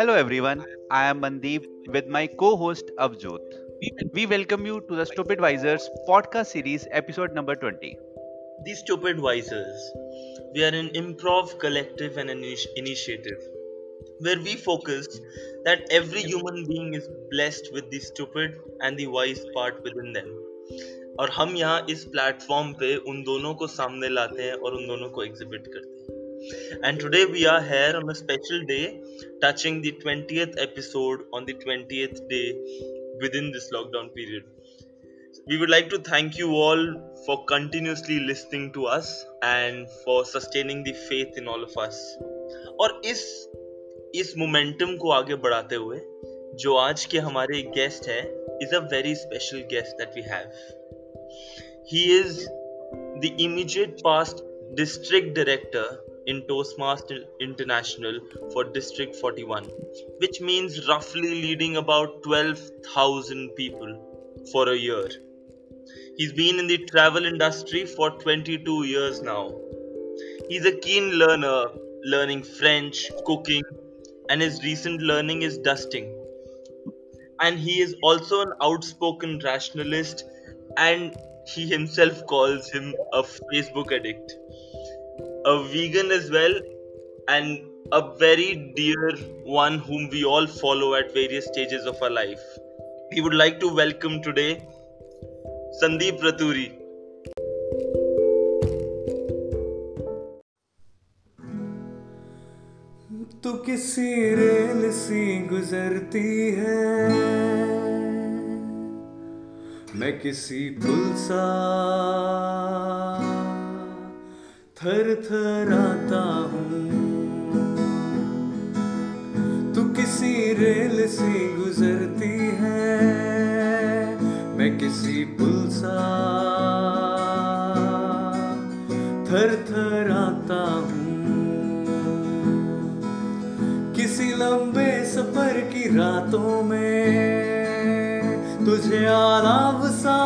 Hello everyone, I am Mandeep with my co-host Avjot. We welcome you to the Stupid Wisers podcast series episode number 20. The Stupid Wisers. We are an improv collective and an initiative where we focus that every human being is blessed with the stupid and the wise part within them. और हम यहाँ इस platform पे उन दोनों को सामने लाते हैं और उन दोनों को एग्जिबिट करते हैं and today we are here on a special day touching the 20th episode on the 20th day within this lockdown period we would like to thank you all for continuously listening to us and for sustaining the faith in all of us और इस इस momentum को आगे बढ़ाते हुए जो आज के हमारे गेस्ट है is a very special guest that we have he is the immediate past district director in Toastmaster International for District 41, which means roughly leading about 12,000 people for a year. He's been in the travel industry for 22 years now. He's a keen learner, learning French, cooking, and his recent learning is dusting. And he is also an outspoken rationalist, and he himself calls him a Facebook addict a vegan as well, and a very dear one whom we all follow at various stages of our life. We would like to welcome today Sandeep Raturi. तू किसी rail सी गुजरती है मैं किसी पुल सा थर थर आता हूँ। तू किसी रेल से गुजरती है, मैं किसी पुल सा थर थर आता हूँ। किसी लंबे सफ़र की रातों में तुझे आलाव सा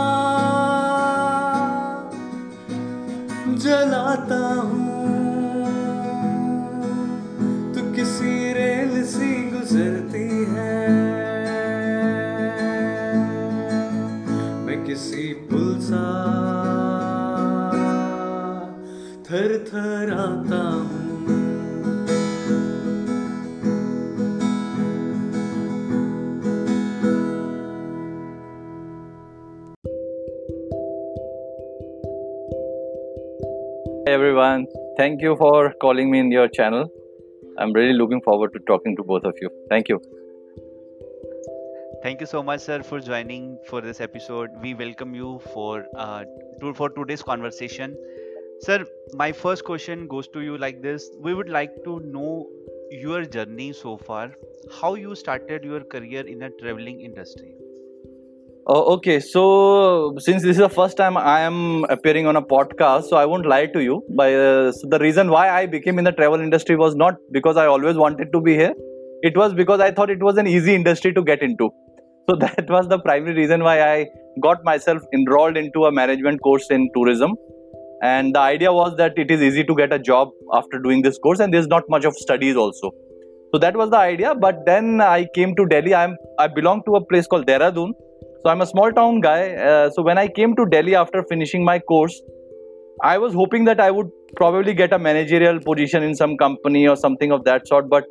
सा थर थर आता हूँ Hi everyone, thank you for calling me in your channel. I'm really looking forward to talking to both of you. Thank you. Thank you so much, sir, for joining for this episode. We welcome you for uh, to, for today's conversation. Sir, my first question goes to you like this: We would like to know your journey so far, how you started your career in the traveling industry. Oh, okay, so since this is the first time I am appearing on a podcast, so I won't lie to you. By uh, so the reason why I became in the travel industry was not because I always wanted to be here. It was because I thought it was an easy industry to get into. So that was the primary reason why I got myself enrolled into a management course in tourism. And the idea was that it is easy to get a job after doing this course, and there's not much of studies also. So that was the idea. But then I came to Delhi. I'm I belong to a place called Dehradun. So I'm a small town guy. Uh, so when I came to Delhi after finishing my course, I was hoping that I would probably get a managerial position in some company or something of that sort. But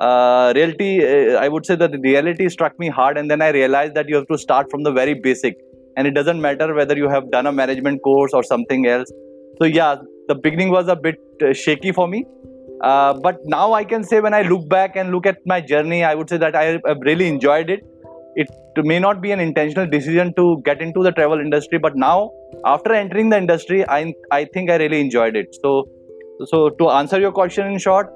uh, reality, uh, I would say that the reality struck me hard, and then I realized that you have to start from the very basic, and it doesn't matter whether you have done a management course or something else. So yeah, the beginning was a bit uh, shaky for me. Uh, but now I can say when I look back and look at my journey, I would say that I have really enjoyed it it may not be an intentional decision to get into the travel industry but now after entering the industry i i think i really enjoyed it so so to answer your question in short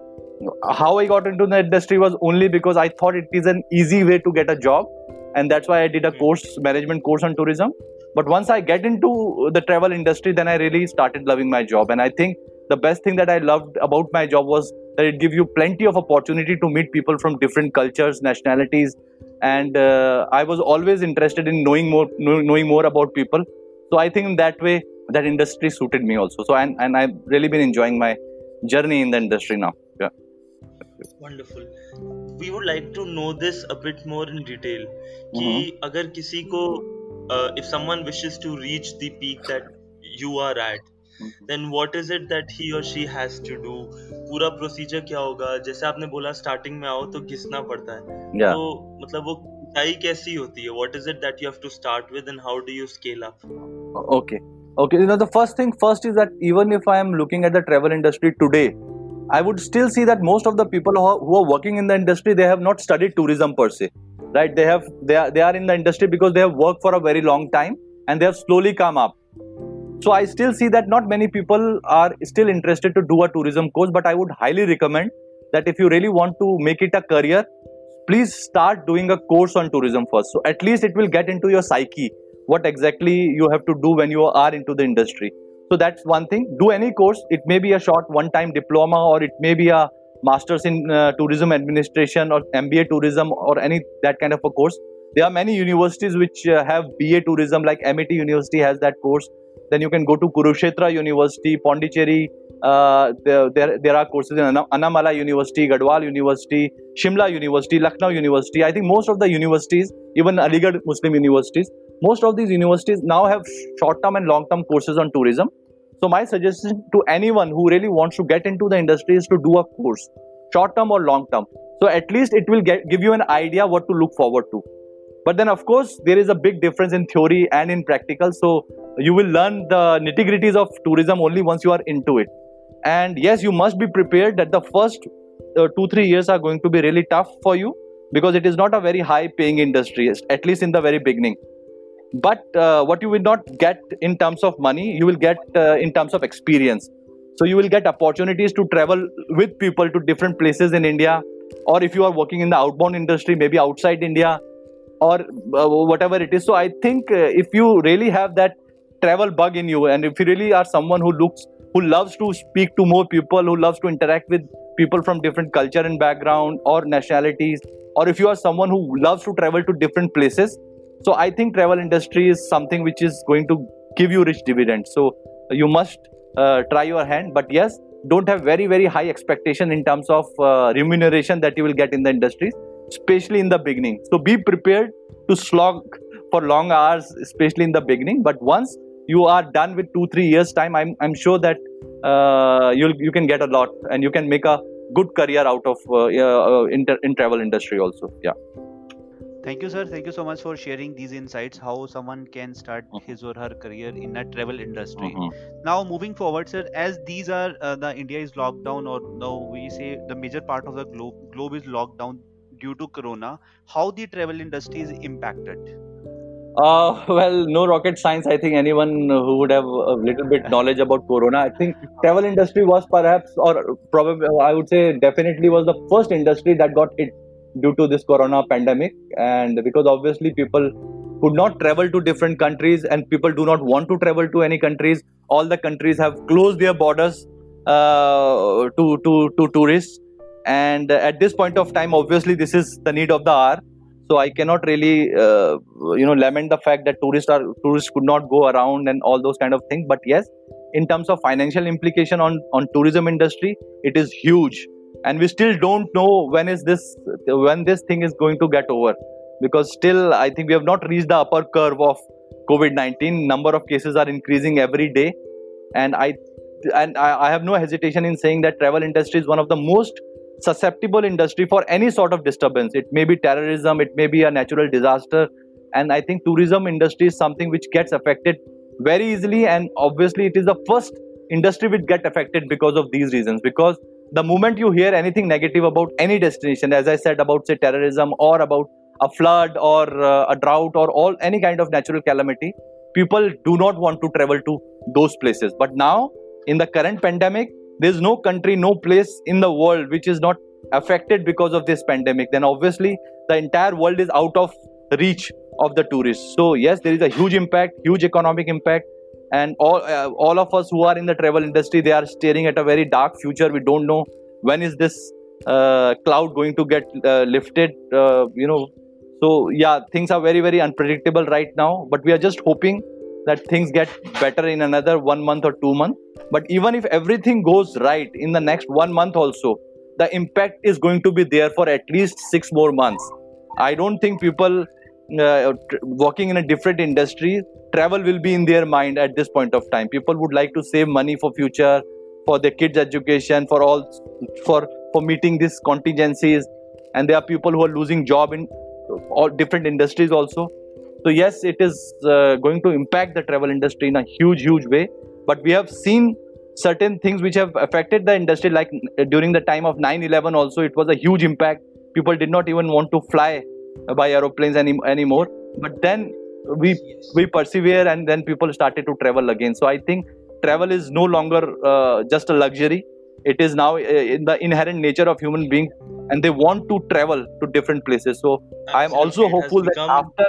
how i got into the industry was only because i thought it is an easy way to get a job and that's why i did a course management course on tourism. But once i get into the travel industry then i really started loving my job. And i think the best thing that i loved about my job was that it gives you plenty of opportunity to meet people from different cultures nationalities. And uh, i was always interested in knowing more knowing more about people. So i think in that way that industry suited me also. So and, and i've really been enjoying my journey in the industry now wonderful we would like to know this a bit more in detail कि अगर किसी को uh, if someone wishes to reach the peak that you are at then what is it that he or she has to do पूरा procedure क्या होगा जैसे आपने बोला स्टार्टिंग में आओ तो घिसना पड़ता है Yeah. तो मतलब वो ऊंचाई कैसी होती है what is it that you have to start with and how do you scale up okay okay you know the first thing first is that even if i am looking at the travel industry today i would still see that most of the people who are, working in the industry they have not studied tourism per se right? They have they are, they are in the industry because they have worked for a very long time and they have slowly come up. So i still see that not many people are still interested to do a tourism course but i would highly recommend that if you really want to make it a career please start doing a course on tourism first. So at least it will get into your psyche what exactly you have to do when you are into the industry so that's one thing. Do any course. It may be a short one time diploma or it may be a masters in uh, tourism administration or mba tourism or any that kind of a course. There are many universities which uh, have ba tourism like mit university has that course. Then you can go to kurukshetra university pondicherry uh, there, there are courses in Annamalai University, Garhwal University, Shimla University, Lucknow University. I think most of the universities, even Aligarh Muslim universities, most of these universities now have short-term and long-term courses on tourism. So my suggestion to anyone who really wants to get into the industry is to do a course, short-term or long-term. So at least it will get, give you an idea what to look forward to. But then, of course, there is a big difference in theory and in practical. So you will learn the nitty gritties of tourism only once you are into it. And yes, you must be prepared that the first uh, two, three years are going to be really tough for you because it is not a very high paying industry, at least in the very beginning. But uh, what you will not get in terms of money, you will get uh, in terms of experience. So you will get opportunities to travel with people to different places in India, or if you are working in the outbound industry, maybe outside India, or uh, whatever it is. So I think uh, if you really have that travel bug in you, and if you really are someone who looks, who loves to speak to more people, who loves to interact with people from different culture and background or nationalities, or if you are someone who loves to travel to different places, so I think travel industry is something which is going to give you rich dividends. So you must uh, try your hand, but yes, don't have very very high expectation in terms of uh, remuneration that you will get in the industry especially in the beginning. So be prepared to slog for long hours especially in the beginning. But once you are done with 2 3 years time i'm, I'm sure that uh, you'll you can get a lot and you can make a good career out of uh, uh, in, in travel industry also. Yeah Thank you, sir. Thank you so much for sharing these insights. How someone can start Mhm. his or her career in a travel industry. Mhm. Now, moving forward, sir, as these are uh, the India is locked down, or now we say the major part of the globe globe is locked down due to Corona. How the travel industry is impacted? Uh, well, no rocket science. I think anyone who would have a little bit knowledge about Corona, I think travel industry was perhaps, or probably, I would say, definitely was the first industry that got hit due to this Corona pandemic, and because obviously people could not travel to different countries, and people do not want to travel to any countries. All the countries have closed their borders uh, to to to tourists, and at this point of time, obviously, this is the need of the hour. So i cannot really uh, you know lament the fact that tourists are tourists could not go around and all those kind of things. But yes in terms of financial implication on on tourism industry it is huge and we still don't know when is this when this thing is going to get over. Because still i think we have not reached the upper curve of covid-19 number of cases are increasing every day. And i and I, I have no hesitation in saying that travel industry is one of the most susceptible industry for any sort of disturbance. It may be terrorism it may be a natural disaster. And i think tourism industry is something which gets affected very easily. And obviously it is the first industry which get affected because of these reasons. Because the moment you hear anything negative about any destination as i said about say terrorism or about a flood or uh, a drought or all any kind of natural calamity people do not want to travel to those places. But now in the current pandemic there's no country no place in the world which is not affected because of this pandemic. Then obviously the entire world is out of reach of the tourists. So yes there is a huge impact huge economic impact and all uh, all of us who are in the travel industry they are staring at a very dark future. We don't know when is this uh, cloud going to get uh, lifted uh, you know. So yeah things are very very unpredictable right now but we are just hoping that things get better in another one month or two months but even if everything goes right in the next one month also the impact is going to be there for at least six more months. I don't think people uh, working in a different industry travel will be in their mind at this point of time. People would like to save money for future, for their kids' education, for all, for for meeting these contingencies, and there are people who are losing job in all different industries also. So yes, it is uh, going to impact the travel industry in a huge, huge way. But we have seen certain things which have affected the industry like uh, during the time of 9-11 also it was a huge impact people did not even want to fly by aeroplanes any, anymore but then we we persevere and then people started to travel again. So i think travel is no longer uh, just a luxury. It is now uh, in the inherent nature of human being and they want to travel to different places. So i am also Absolutely, it has hopeful that after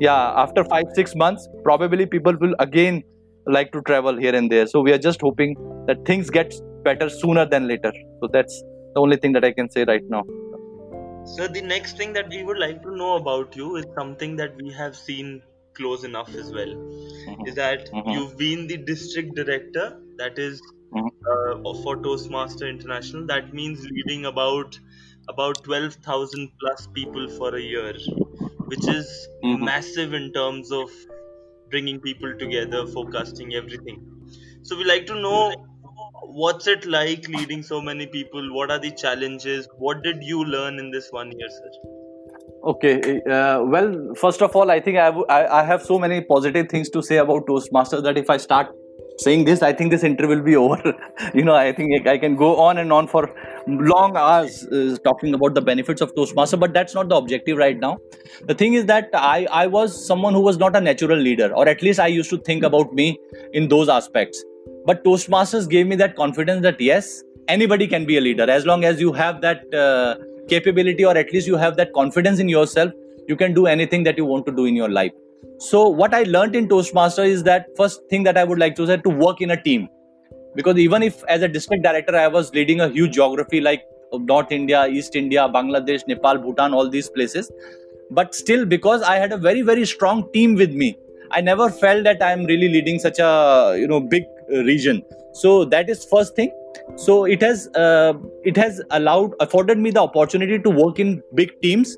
yeah after 5 6 months probably people will again like to travel here and there. So we are just hoping that things get better sooner than later. So that's the only thing that i can say right now So the next thing that we would like to know about you is something that we have seen close enough as well. Is that Mhm. you've been the district director, that is Mhm. uh, for Toastmaster International. That means leading about about twelve thousand plus people for a year, which is Mhm. massive in terms of bringing people together, forecasting everything. So we like to know what's it like leading so many people? What are the challenges? What did you learn in this one year sir? Okay uh, well first of all i think I, w- I, I have so many positive things to say about toastmasters that if i start saying this i think this interview will be over. You know i think i can go on and on for long hours uh, talking about the benefits of toastmaster but that's not the objective right now. The thing is that i i was someone who was not a natural leader or at least i used to think about me in those aspects but toastmasters gave me that confidence that yes anybody can be a leader. As long as you have that uh, capability or at least you have that confidence in yourself you can do anything that you want to do in your life. So what i learned in toastmaster is that first thing that i would like to say to work in a team. Because even if as a district director i was leading a huge geography like north india east india bangladesh nepal bhutan all these places. But still because i had a very very strong team with me i never felt that i am really leading such a you know big region. So that is first thing. So it has uh, it has allowed afforded me the opportunity to work in big teams.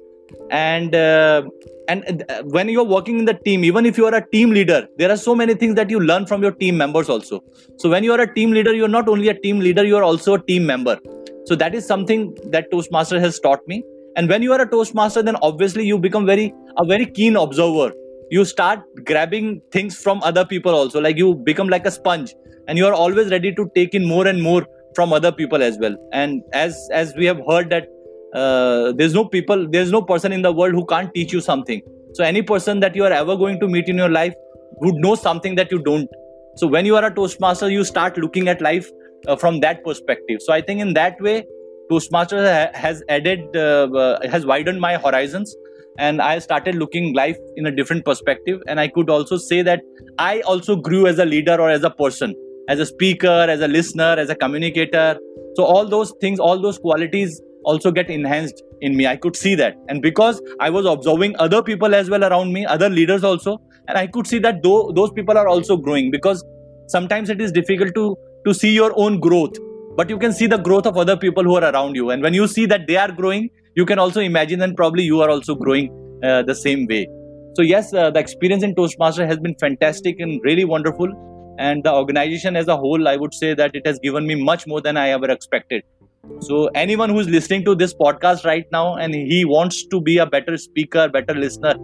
And uh, and uh, when you're working in the team even if you are a team leader there are so many things that you learn from your team members also. So when you are a team leader you're not only a team leader you are also a team member. So that is something that toastmaster has taught me. And when you are a toastmaster then obviously you become very a very keen observer. You start grabbing things from other people also. Like you become like a sponge and you are always ready to take in more and more from other people as well. And as as we have heard that uh, there's no people there's no person in the world who can't teach you something. So any person that you are ever going to meet in your life would know something that you don't. So when you are a toastmaster you start looking at life uh, from that perspective. So i think in that way toastmaster ha- has added uh, uh, has widened my horizons. And i started looking life in a different perspective. And i could also say that i also grew as a leader or as a person as a speaker as a listener as a communicator. So all those things all those qualities also get enhanced in me. I could see that. And because i was observing other people as well around me other leaders also and i could see that though those people are also growing. Because sometimes it is difficult to to see your own growth but you can see the growth of other people who are around you. And when you see that they are growing you can also imagine that probably you are also growing uh, the same way. So yes uh, the experience in toastmaster has been fantastic and really wonderful and the organization as a whole i would say that it has given me much more than i ever expected. So anyone who's listening to this podcast right now and he wants to be a better speaker better listener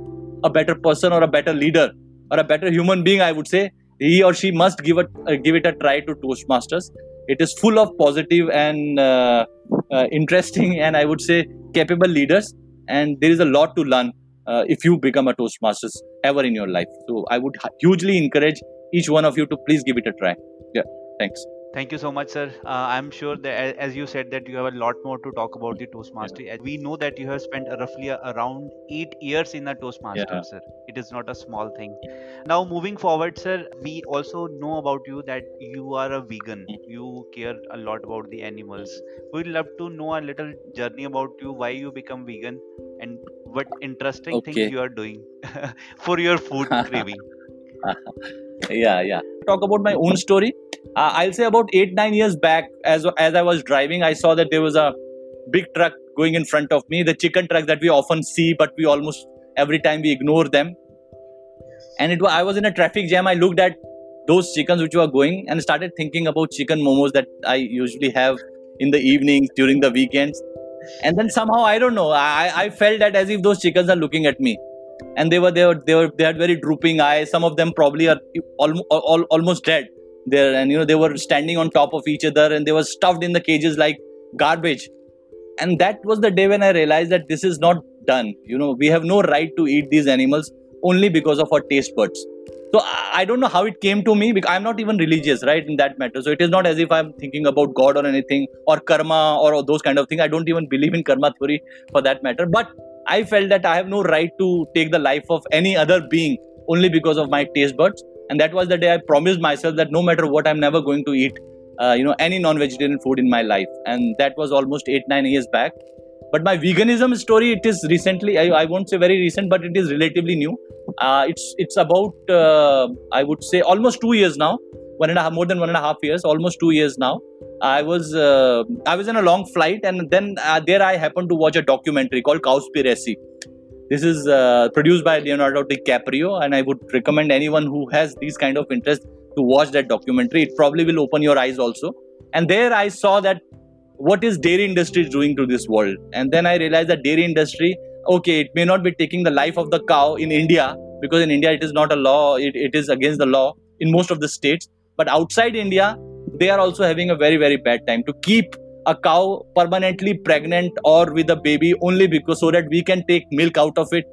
a better person or a better leader or a better human being i would say he or she must give it uh, give it a try to toastmasters. It is full of positive and uh, uh, interesting and i would say capable leaders. And there is a lot to learn uh, if you become a toastmasters ever in your life. So i would hugely encourage each one of you to please give it a try yeah thanks Thank you so much, sir. Uh, I'm sure that, as you said, that you have a lot more to talk about the Toastmaster. And We know that you have spent roughly around eight years in the Toastmaster, Yeah. sir. It is not a small thing. Now, moving forward, sir, we also know about you that you are a vegan. You care a lot about the animals. We'd love to know a little journey about you, why you become vegan, and what interesting Okay. things you are doing for your food craving. yeah yeah talk about my own story uh, I'll say about eight nine years back, as as I was driving, I saw that there was a big truck going in front of me. The chicken truck that we often see, but we almost every time we ignore them. And it was I was in a traffic jam. I looked at those chickens which were going and started thinking about chicken momos that I usually have in the evenings during the weekends. And then somehow I don't know. I I felt that as if those chickens are looking at me and they were they were they were they had very drooping eyes. Some of them probably are almost almost dead there. And you know they were standing on top of each other and they were stuffed in the cages like garbage. And that was the day when i realized that this is not done. You know we have no right to eat these animals only because of our taste buds. So i don't know how it came to me. Because i'm not even religious right in that matter. So it is not as if i'm thinking about god or anything or karma or those kind of things i don't even believe in karma theory for that matter. But i felt that i have no right to take the life of any other being only because of my taste buds. And that was the day i promised myself that no matter what i'm never going to eat uh, you know any non-vegetarian food in my life. And that was almost 8 9 years back. But my veganism story it is recently i, I won't say very recent but it is relatively new. Uh, it's it's about uh, i would say almost two years now one and a half more than one and a half years almost two years now. I was uh, i was in a long flight and then uh, there i happened to watch a documentary called cowspiracy. This is uh, produced by leonardo dicaprio and i would recommend anyone who has these kind of interest to watch that documentary. It probably will open your eyes also. And there i saw that what is dairy industry doing to this world? And then i realized that dairy industry okay it may not be taking the life of the cow in india because in india it is not a law it, it is against the law in most of the states but outside india they are also having a very very bad time to keep a cow permanently pregnant or with a baby only because so that we can take milk out of it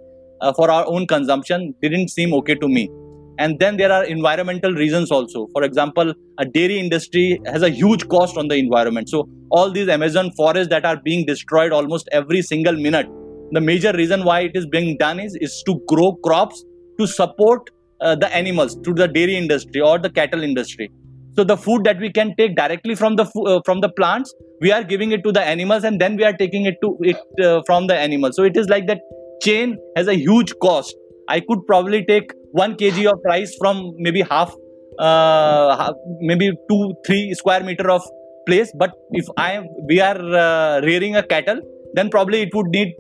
uh, for our own consumption didn't seem okay to me. And then there are environmental reasons also. For example a dairy industry has a huge cost on the environment. So all these amazon forests that are being destroyed almost every single minute the major reason why it is being done is is to grow crops to support uh, the animals to the dairy industry or the cattle industry so the food that we can take directly from the uh, from the plants we are giving it to the animals and then we are taking it to it uh, from the animals so it is like that chain has a huge cost I could probably take one kg of rice from maybe half, uh, maybe two, three square meter of place. But if I we are uh, rearing a cattle, then probably it would need,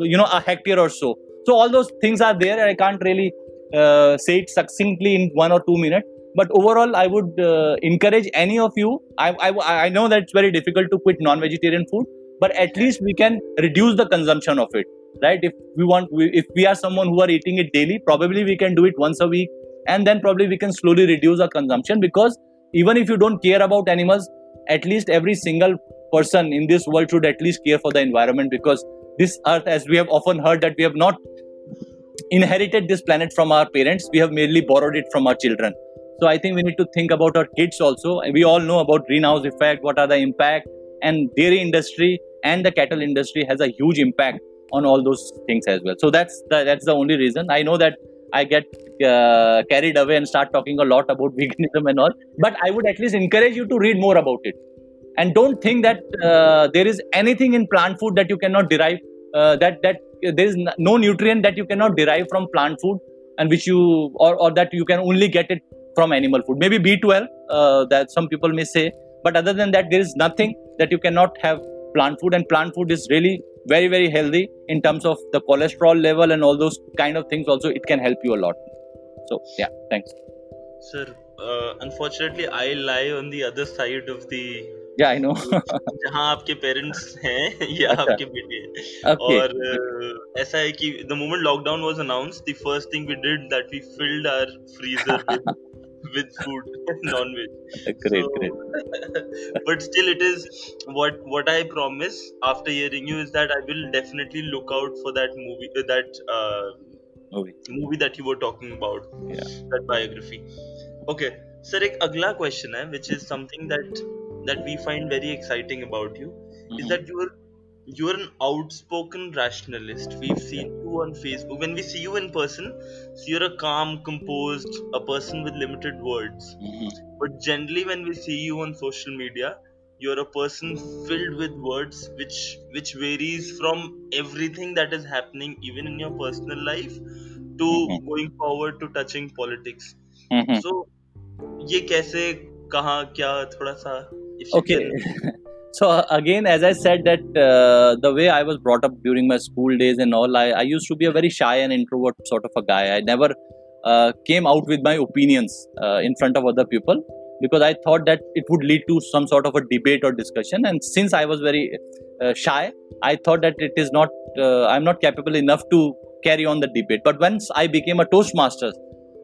you know, a hectare or so. So all those things are there. I can't really uh, say it succinctly in one or two minutes. But overall, I would uh, encourage any of you. I, I I know that it's very difficult to quit non-vegetarian food, but at least we can reduce the consumption of it right if we want if we are someone who are eating it daily probably we can do it once a week and then probably we can slowly reduce our consumption because even if you don't care about animals at least every single person in this world should at least care for the environment because this earth as we have often heard that we have not inherited this planet from our parents. We have merely borrowed it from our children. So i think we need to think about our kids also. We all know about greenhouse effect what are the impact and dairy industry and the cattle industry has a huge impact on all those things as well. So that's the, that's the only reason. I know that i get uh, carried away and start talking a lot about veganism and all but i would at least encourage you to read more about it. And don't think that uh, there is anything in plant food that you cannot derive uh, that that there is no nutrient that you cannot derive from plant food and which you or, or that you can only get it from animal food. Maybe b12 uh, that some people may say but other than that there is nothing that you cannot have plant food and plant food is really very very healthy in terms of the cholesterol level and all those kind of things also it can help you a lot. So yeah thanks. Sir uh, unfortunately i lie on the other side of the yeah i know जहाँ आपके parents हैं या अच्छा, आपके बेटे हैं okay. और uh, ऐसा है कि the moment lockdown was announced the first thing we did that we filled our freezer with with food non-veg great so, great but still it is what what i promise after hearing you is that i will definitely look out for that movie uh, that uh, movie movie that you were talking about Yeah. that biography okay sir एक अगला question है which is something that that we find very exciting about you is Mhm. that you're you're an outspoken rationalist we've seen you on facebook when we see you in person so you're a calm composed a person with limited words Mhm. but generally when we see you on social media you're a person filled with words which which varies from everything that is happening even in your personal life to Mhm. going forward to touching politics Mhm. so ये कैसे कहाँ क्या थोड़ा सा if you okay. so again as i said that uh, the way i was brought up during my school days and all I, I used to be a very shy and introvert sort of a guy. I never uh, came out with my opinions uh, in front of other people because i thought that it would lead to some sort of a debate or discussion. And since i was very uh, shy i thought that it is not uh, i'm not capable enough to carry on the debate. But once i became a toastmasters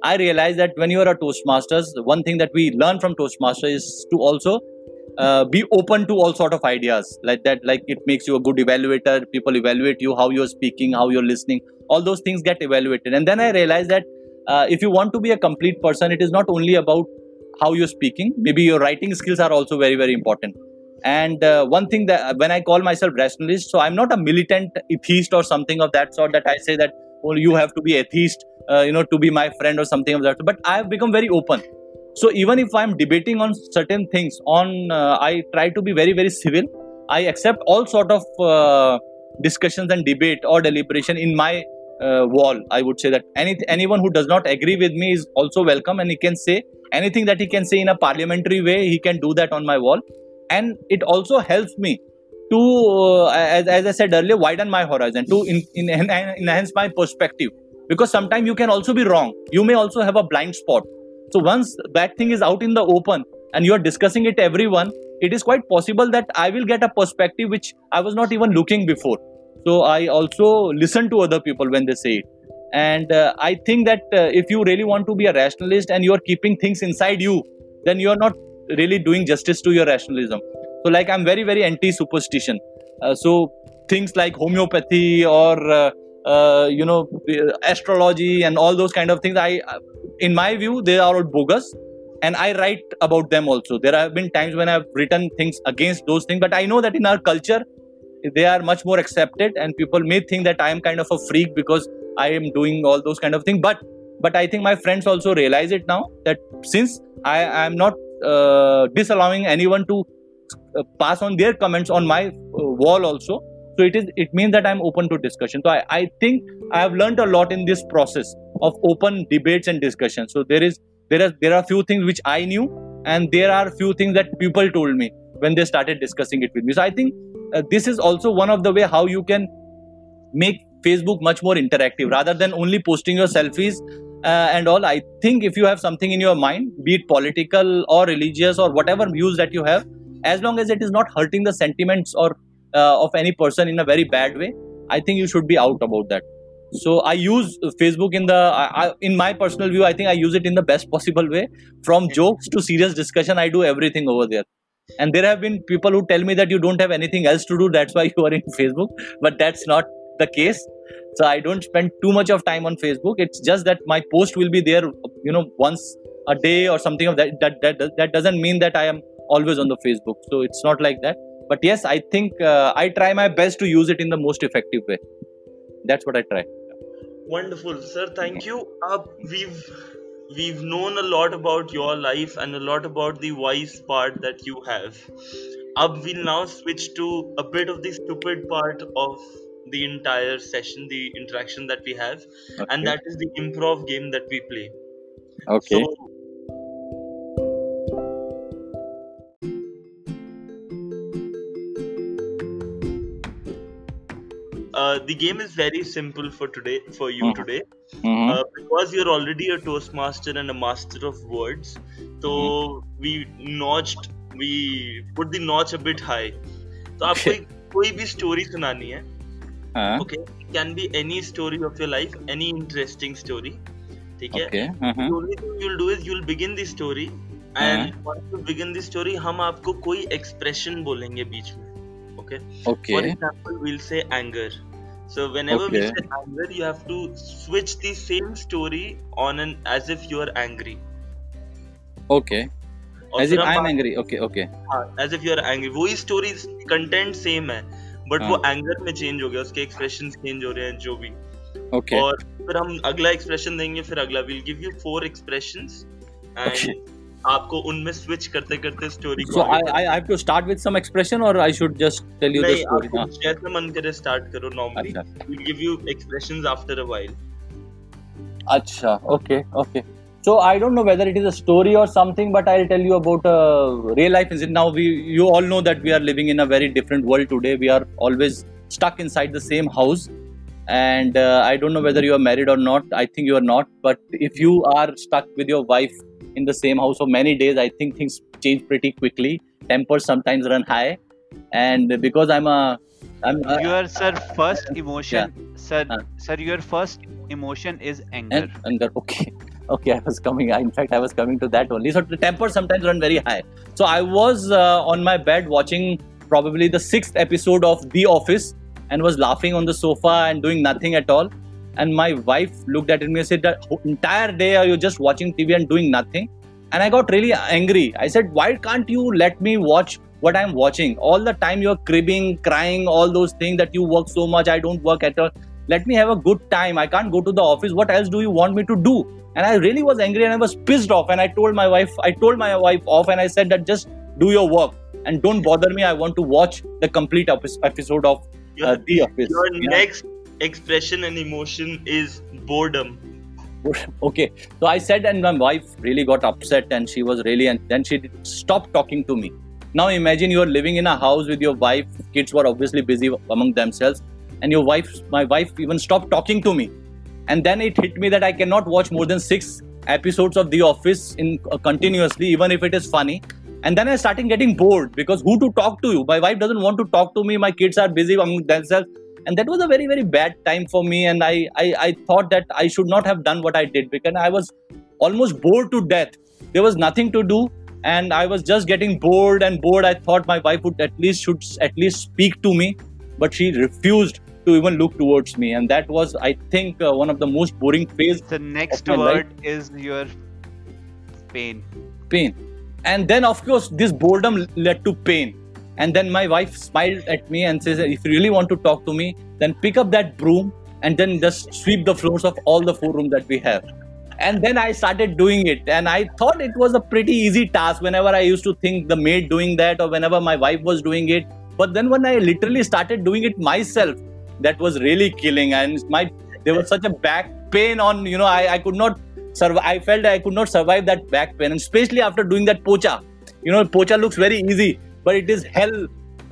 i realized that when you are a toastmasters one thing that we learn from toastmasters is to also uh, be open to all sort of ideas like that like it makes you a good evaluator people evaluate you how you're speaking how you're listening all those things get evaluated and then i realized that uh, if you want to be a complete person it is not only about how you're speaking maybe your writing skills are also very very important and uh, one thing that when i call myself rationalist so i'm not a militant atheist or something of that sort that i say that oh you have to be atheist uh, you know to be my friend or something of that sort. but i have become very open so even if i'm debating on certain things on uh, i try to be very very civil. I accept all sort of uh, discussions and debate or deliberation in my uh, wall i would say that. Any anyone who does not agree with me is also welcome and he can say anything that he can say in a parliamentary way he can do that on my wall. And it also helps me to uh, as, as i said earlier widen my horizon to in, in, enhance my perspective. Because sometimes you can also be wrong. You may also have a blind spot so once that thing is out in the open and you are discussing it everyone it is quite possible that i will get a perspective which i was not even looking before. So i also listen to other people when they say it. And uh, i think that uh, if you really want to be a rationalist and you are keeping things inside you then you are not really doing justice to your rationalism. So like i'm very very anti superstition uh, so things like homeopathy or uh, uh, you know astrology and all those kind of things i in my view they are all bogus and i write about them also. There have been times when i've written things against those things but i know that in our culture they are much more accepted and people may think that i am kind of a freak because i am doing all those kind of things. But but i think my friends also realize it now that since i am not uh, disallowing anyone to uh, pass on their comments on my uh, wall also so it is it means that i'm open to discussion. So I, I think i have learned a lot in this process of open debates and discussion. So there is there are there are few things which i knew and there are few things that people told me when they started discussing it with me. So i think uh, this is also one of the way how you can make facebook much more interactive rather than only posting your selfies uh, and all. I think if you have something in your mind be it political or religious or whatever views that you have as long as it is not hurting the sentiments or uh, of any person in a very bad way i think you should be out about that so i use facebook in the I, I, in my personal view i think i use it in the best possible way. From jokes to serious discussion i do everything over there. And there have been people who tell me that you don't have anything else to do that's why you are in facebook. But that's not the case. So i don't spend too much of time on facebook. It's just that my post will be there you know once a day or something of that that that, that doesn't mean that i am always on the facebook. So it's not like that. But yes i think uh, i try my best to use it in the most effective way. That's what i try Wonderful, sir. Thank you. Uh, we've we've known a lot about your life and a lot about the wise part that you have. Up, we'll now switch to a bit of the stupid part of the entire session, the interaction that we have, and that is the improv game that we play. okay So, uh, the game is very simple for today, for you Mhm. today. Mhm. Uh, because you're already a toastmaster and a master of words so we notched we put the notch a bit high तो आपको Okay. एक कोई भी story सुनानी है Uh, okay can be any story of your life any interesting story ठीक है okay uh-huh. the only thing you'll do is you'll begin the story and once you begin the story हम आपको कोई expression बोलेंगे बीच में okay for okay example we'll say anger So whenever okay. we say anger you have to switch the same story on an as if you are angry okay और as if हम i'm angry okay okay हाँ as if you are angry वही story content same है but वो हाँ। Anger में change हो गया उसके एक्सप्रेशन चेंज हो रहे हैं जो भी okay और फिर हम अगला एक्सप्रेशन देंगे फिर अगला will give you four expressions Okay. आपको उनमें स्विच करते करते स्टोरी को so I, I i have to start with some expression or i should just tell you the story आपको हाँ, जैसे मन करे स्टार्ट करो नॉर्मली अच्छा we'll give you expressions after a while अच्छा okay okay so i don't know whether it is a story or something but i'll tell you about uh, real life incident now we you all know that we are living in a very different world today we are always stuck inside the same house and uh, i don't know whether you are married or not i think you are not but if you are stuck with your wife in the same house for many days i think things change pretty quickly. Tempers sometimes run high. And because i'm a i'm a, your sir first emotion. Sir Uh. sir your first emotion is anger. And, and okay. Okay i was coming in fact i was coming to that only. So the temper sometimes run very high. So i was uh, on my bed watching probably the sixth episode of the office and was laughing on the sofa and doing nothing at all and my wife looked at me and said "Whole entire day are you just watching tv and doing nothing? And i got really angry. I said why can't you let me watch what i'm watching? All the time you're cribbing crying all those things that you work so much i don't work at all. Let me have a good time. I can't go to the office. What else do you want me to do? And i really was angry and i was pissed off. And i told my wife i told my wife off and i said that just do your work and don't bother me. I want to watch the complete episode of uh, the office. your Yeah. next expression and emotion is boredom. okay so i said and my wife really got upset and she was really and then she stopped talking to me. Now imagine you are living in a house with your wife kids were obviously busy among themselves and your wife my wife even stopped talking to me. And then it hit me that i cannot watch more than six episodes of the office in uh, continuously even if it is funny. And then i started getting bored because who to talk to? You my wife doesn't want to talk to me. My kids are busy among themselves and that was a very very bad time for me. And I, I i thought that i should not have done what i did because i was almost bored to death. There was nothing to do. And i was just getting bored and bored. I thought my wife would at least should at least speak to me but she refused to even look towards me. And that was i think uh, one of the most boring phase the next my life. word is your pain. Pain. And then of course this boredom led to pain and then my wife smiled at me and says if you really want to talk to me then pick up that broom and then just sweep the floors of all the four rooms that we have. And then i started doing it. And i thought it was a pretty easy task whenever i used to think the maid doing that or whenever my wife was doing it. But then when i literally started doing it myself that was really killing. And my there was such a back pain on you know i, I could not survive i felt i could not survive that back pain. And especially after doing that pocha. You know pocha looks very easy but it is hell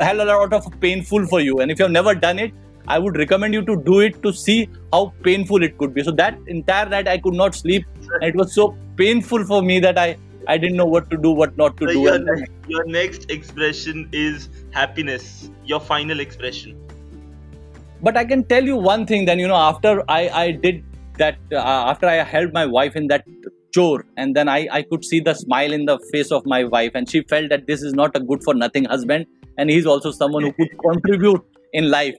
hell a lot of painful for you and if you have never done it i would recommend you to do it to see how painful it could be so that entire night i could not sleep and it was so painful for me that i i didn't know what to do what not to So do your, ne- your next expression is happiness. Your final expression. but i can tell you one thing then you know after i i did that uh, after i held my wife in that chore. And then i i could see the smile in the face of my wife and she felt that this is not a good for nothing husband and he's also someone who could contribute in life.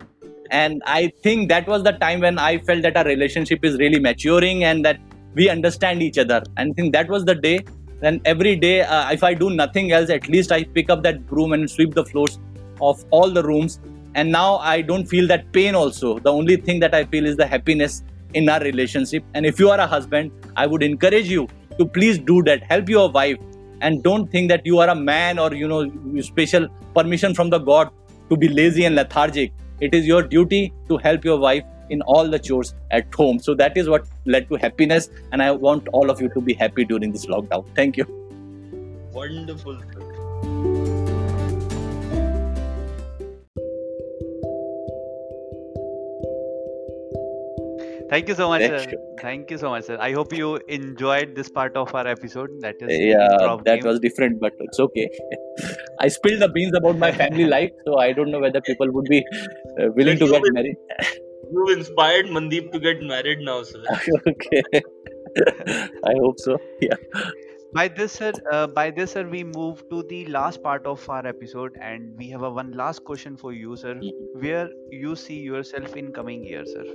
And i think that was the time when i felt that our relationship is really maturing and that we understand each other. And i think that was the day then every day uh, if i do nothing else at least i pick up that broom and sweep the floors of all the rooms. And now i don't feel that pain also. The only thing that i feel is the happiness in our relationship. And if you are a husband i would encourage you to please do that. Help your wife. And don't think that you are a man or you know special permission from the god to be lazy and lethargic. It is your duty to help your wife in all the chores at home. So that is what led to happiness. And i want all of you to be happy during this lockdown. Thank you. Wonderful. Thank you so much sir. you. thank you so much sir. I hope you enjoyed this part of our episode. That is yeah that game. was different but it's okay. I spilled the beans about my family life so i don't know whether people would be uh, willing to get married. You've inspired Mandeep to get married now, sir. okay. I hope so yeah. By this sir uh, by this sir we move to the last part of our episode and we have a one last question for you sir. Where you see yourself in coming years sir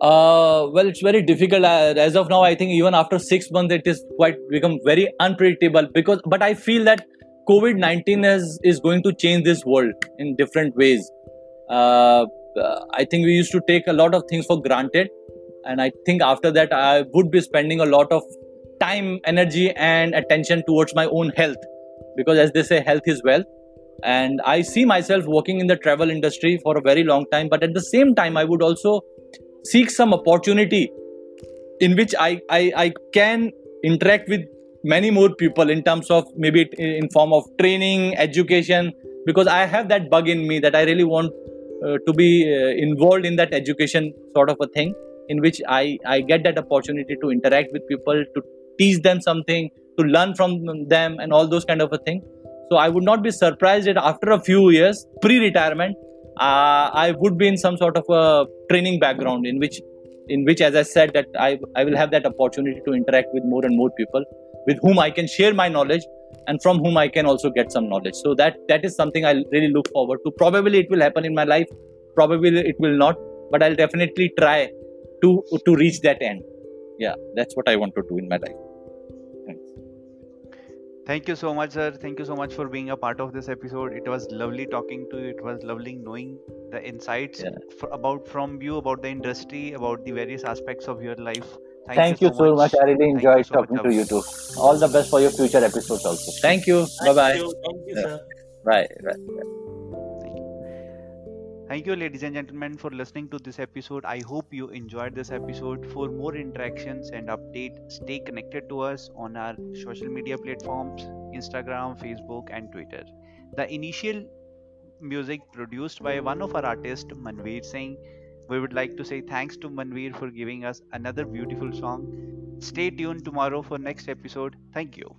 Uh, well, it's very difficult. Uh, as of now, I think even after six months, it is quite become very unpredictable. Because, but I feel that COVID nineteen is is going to change this world in different ways. Uh, uh, I think we used to take a lot of things for granted, and I think after that, I would be spending a lot of time, energy, and attention towards my own health. Because, as they say, health is wealth. And I see myself working in the travel industry for a very long time. But at the same time, I would also seek some opportunity in which I, I, I can interact with many more people in terms of maybe in form of training education because i have that bug in me that i really want uh, to be uh, involved in that education sort of a thing in which i i get that opportunity to interact with people to teach them something to learn from them and all those kind of a thing. So i would not be surprised that after a few years pre retirement uh, i would be in some sort of a training background in which in which as i said that i i will have that opportunity to interact with more and more people with whom i can share my knowledge and from whom i can also get some knowledge. So that that is something i really look forward to. Probably it will happen in my life. Probably it will not but i'll definitely try to to reach that end. Yeah that's what i want to do in my life. Thank you so much, sir. Thank you so much for being a part of this episode. It was lovely talking to you. It was lovely knowing the insights Yeah. f- about from you about the industry, about the various aspects of your life. Thank, Thank you so much. I really Thank enjoyed so much, talking to you too. All the best for your future episodes also. thank you bye Thank bye you. Thank you, Yeah. sir. bye bye Thank you, ladies and gentlemen, for listening to this episode. I hope you enjoyed this episode. For more interactions and update, stay connected to us on our social media platforms Instagram, Facebook, and Twitter. The initial music produced by one of our artists, Manveer Singh. We would like to say thanks to Manveer for giving us another beautiful song. Stay tuned tomorrow for next episode. Thank you.